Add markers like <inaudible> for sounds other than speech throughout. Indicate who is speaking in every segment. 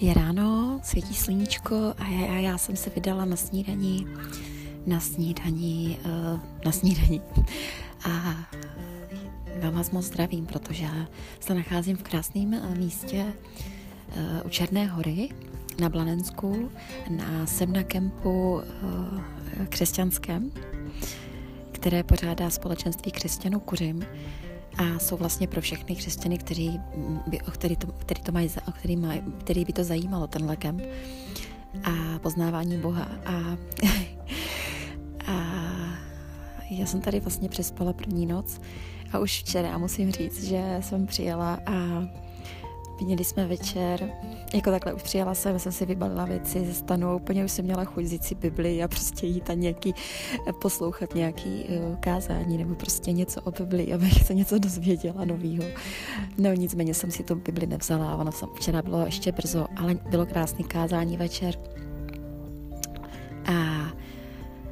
Speaker 1: Je ráno, svítí sluníčko a já, já jsem se vydala na snídaní, na snídaní, uh, na snídaní. A vám vás moc zdravím, protože se nacházím v krásném uh, místě uh, u Černé hory na Blanensku, na Semna kempu křesťanském, které pořádá společenství křesťanů Kuřim a jsou vlastně pro všechny křesťany, který by, který, to, který, to mají, který, maj, který by to zajímalo, ten lekem a poznávání Boha. A, <laughs> a já jsem tady vlastně přespala první noc a už včera musím říct, že jsem přijela a Měli jsme večer, jako takhle už přijela jsem, jsem si vybalila věci ze stanu, úplně už jsem měla chuť vzít si Bibli a prostě jít a nějaký, eh, poslouchat nějaký uh, kázání nebo prostě něco o Bibli, abych se něco dozvěděla novýho. No nicméně jsem si tu Bibli nevzala, ono jsem, včera bylo ještě brzo, ale bylo krásný kázání večer. A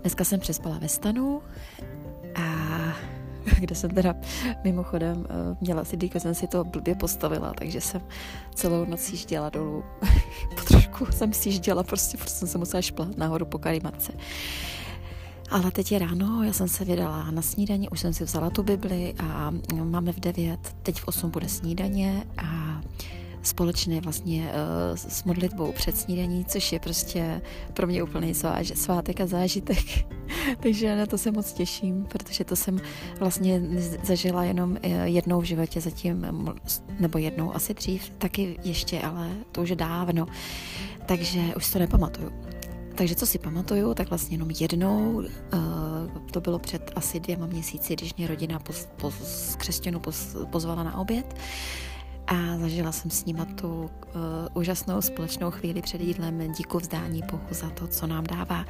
Speaker 1: dneska jsem přespala ve stanu kde jsem teda mimochodem eh, měla si dýko, jsem si to blbě postavila, takže jsem celou noc jížděla dolů. <laughs> po trošku jsem si jížděla, prostě, prostě jsem se musela šplat nahoru po karimatce. Ale teď je ráno, já jsem se vydala na snídaní, už jsem si vzala tu Bibli a máme v 9, teď v 8 bude snídaně a společné vlastně uh, s modlitbou před snídaní, což je prostě pro mě úplný svátek a zážitek. <laughs> Takže na to se moc těším, protože to jsem vlastně zažila jenom eh, jednou v životě zatím, nebo jednou asi dřív, taky ještě, ale to už je dávno. Takže už to nepamatuju. Takže co si pamatuju, tak vlastně jenom jednou, to bylo před asi dvěma měsíci, když mě rodina poz, poz, křesťanů poz, pozvala na oběd, a zažila jsem s nima tu uh, úžasnou společnou chvíli před jídlem díku vzdání Bohu za to, co nám dává.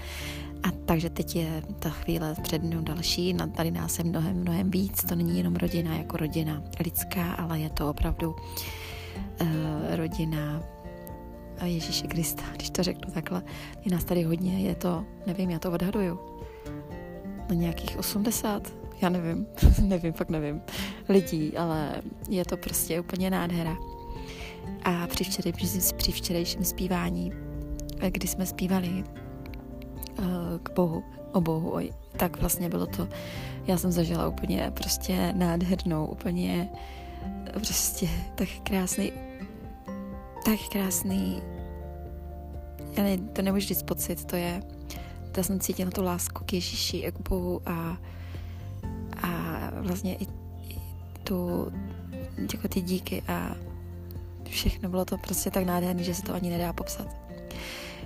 Speaker 1: A takže teď je ta chvíle před mnou další, tady nás je mnohem, mnohem víc, to není jenom rodina jako rodina lidská, ale je to opravdu uh, rodina Ježíše Krista, když to řeknu takhle. Je nás tady hodně, je to, nevím, já to odhaduju, na nějakých 80, já nevím, <laughs> nevím, fakt nevím, lidí, ale je to prostě úplně nádhera. A při, včerej, při včerejším zpívání, kdy jsme zpívali uh, k Bohu, o Bohu, oj, tak vlastně bylo to, já jsem zažila úplně prostě nádhernou, úplně prostě tak krásný, tak krásný, já ne, to nemůžu říct pocit, to je, já jsem cítila tu lásku k Ježíši, k Bohu a vlastně i, i tu, jako ty díky a všechno bylo to prostě tak nádherné, že se to ani nedá popsat.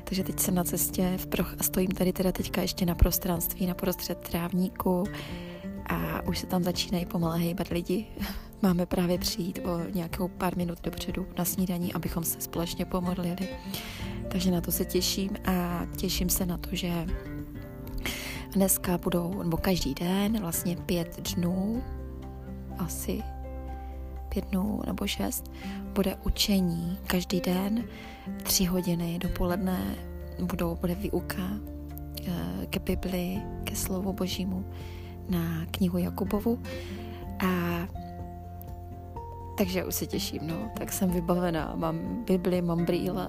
Speaker 1: Takže teď jsem na cestě v proch a stojím tady teda teďka ještě na prostranství, na prostřed trávníku a už se tam začínají pomalu hejbat lidi. <laughs> Máme právě přijít o nějakou pár minut dopředu na snídaní, abychom se společně pomodlili. Takže na to se těším a těším se na to, že Dneska budou, nebo každý den, vlastně pět dnů, asi pět dnů nebo šest, bude učení. Každý den, tři hodiny dopoledne budou, bude výuka eh, ke Bibli, ke slovu božímu na knihu Jakubovu. A takže už se těším, no, tak jsem vybavená, mám Bibli, mám brýle,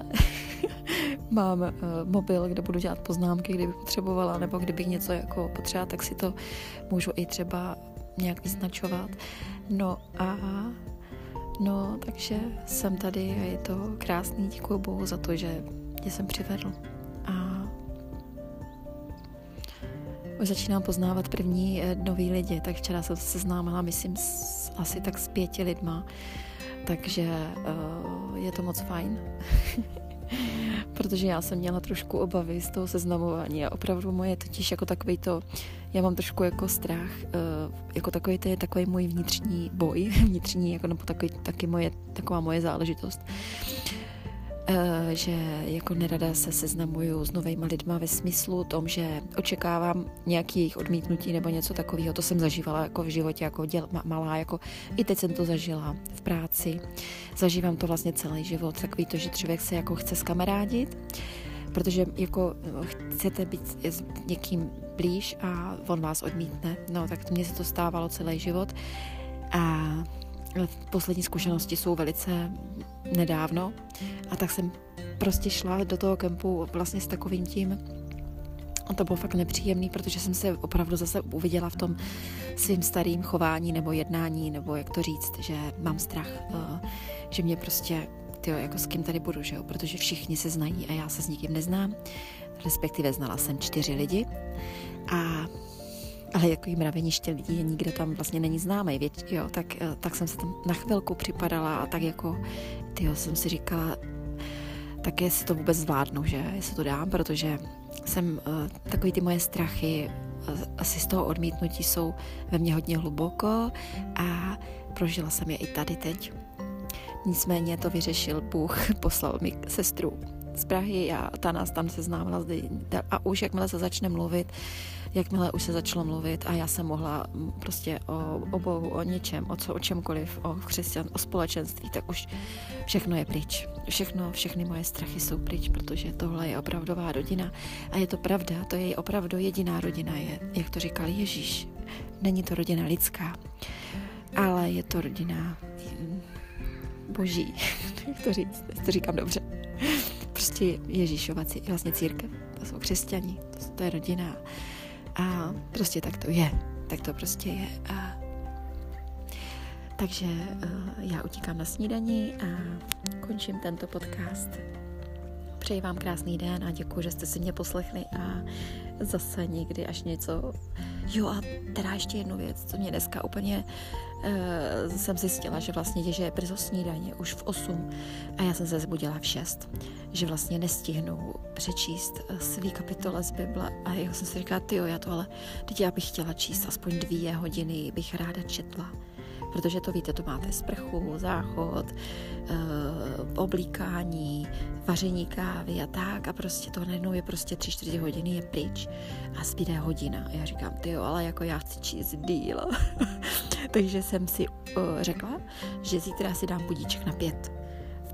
Speaker 1: <laughs> mám uh, mobil, kde budu dělat poznámky, kdyby potřebovala, nebo kdybych něco jako potřeba, tak si to můžu i třeba nějak vyznačovat. No a no, takže jsem tady a je to krásný, děkuji Bohu za to, že mě jsem přivedl. A už začínám poznávat první eh, nový lidi, tak včera jsem se seznámila, myslím, s, asi tak s pěti lidma, takže uh, je to moc fajn. <laughs> protože já jsem měla trošku obavy z toho seznamování a opravdu moje totiž jako takový to, já mám trošku jako strach, eh, jako takový to je takový můj vnitřní boj, <laughs> vnitřní, jako nebo takový, taky moje, taková moje záležitost že jako nerada se seznamuju s novými lidma ve smyslu tom, že očekávám nějaký jejich odmítnutí nebo něco takového. To jsem zažívala jako v životě, jako děl, malá, jako i teď jsem to zažila v práci. Zažívám to vlastně celý život, takový to, že člověk se jako chce skamarádit, protože jako chcete být s někým blíž a on vás odmítne. No, tak mně se to stávalo celý život. A poslední zkušenosti jsou velice nedávno a tak jsem prostě šla do toho kempu vlastně s takovým tím, a to bylo fakt nepříjemný, protože jsem se opravdu zase uviděla v tom svým starým chování nebo jednání, nebo jak to říct, že mám strach, uh, že mě prostě, tyjo, jako s kým tady budu, že jo? protože všichni se znají a já se s nikým neznám, respektive znala jsem čtyři lidi a ale jako mraveniště lidí, nikdo tam vlastně není známý, věď, jo, tak, uh, tak jsem se tam na chvilku připadala a tak jako, tyjo, jsem si říkala, tak jestli to vůbec zvládnu, že, jestli to dám, protože jsem, uh, takový ty moje strachy uh, asi z toho odmítnutí jsou ve mně hodně hluboko a prožila jsem je i tady teď. Nicméně to vyřešil Bůh, <laughs> poslal mi sestru z Prahy a ta nás tam seznámila a už jakmile se začne mluvit, jakmile už se začalo mluvit a já jsem mohla prostě o, o Bohu, o něčem, o, co, o čemkoliv, o křesťan, o společenství, tak už všechno je pryč. Všechno, všechny moje strachy jsou pryč, protože tohle je opravdová rodina a je to pravda, to je opravdu jediná rodina, je, jak to říkal Ježíš. Není to rodina lidská, ale je to rodina boží, <laughs> jak to říct, to říkám dobře. Prostě Ježíšova vlastně církev, to jsou křesťani, to, to je rodina a prostě tak to je. Tak to prostě je. A takže uh, já utíkám na snídaní a končím tento podcast. Přeji vám krásný den a děkuji, že jste si mě poslechli a zase někdy až něco. Jo a teda ještě jednu věc, co mě dneska úplně uh, jsem zjistila, že vlastně že je brzo snídaně, už v 8 a já jsem se zbudila v 6, že vlastně nestihnu přečíst uh, svý kapitole z Bible. A já jsem si říkala, jo, já to ale, teď já bych chtěla číst aspoň dvě hodiny, bych ráda četla protože to víte, to máte sprchu, záchod, e, oblíkání, vaření kávy a tak a prostě to najednou je prostě tři, čtyři hodiny je pryč a zbýde hodina. A já říkám, ty jo, ale jako já chci číst díl. <laughs> Takže jsem si uh, řekla, že zítra si dám budíček na pět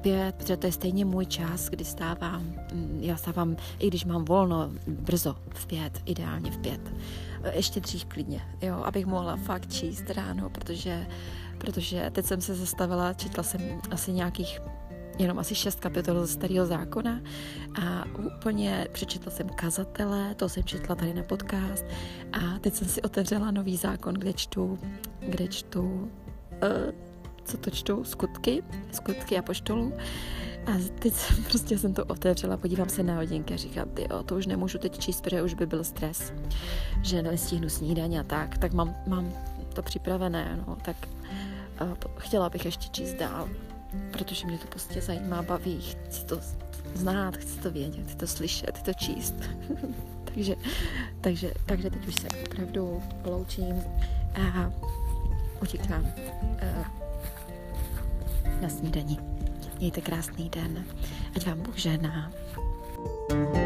Speaker 1: pět, protože to je stejně můj čas, kdy stávám, mm, já stávám, i když mám volno, brzo, v pět, ideálně v pět. Ještě dřív klidně, jo, abych mohla fakt číst ráno, protože, protože teď jsem se zastavila, četla jsem asi nějakých jenom asi šest kapitol z starého zákona a úplně přečetla jsem kazatele, to jsem četla tady na podcast a teď jsem si otevřela nový zákon, kde čtu, kde čtu uh, co to čtu, skutky, skutky a poštolů. A teď jsem, <laughs> prostě jsem to otevřela, podívám se na hodinky a říkám, ty jo, to už nemůžu teď číst, protože už by byl stres, že nestihnu snídaně a tak, tak mám, mám to připravené, no, tak uh, chtěla bych ještě číst dál, protože mě to prostě zajímá, baví, chci to znát, chci to vědět, chci to slyšet, chci to číst. <laughs> takže, takže, takže teď už se opravdu loučím a utíkám. Uh, na snídani. Mějte krásný den. Ať vám Bůh žená. Remember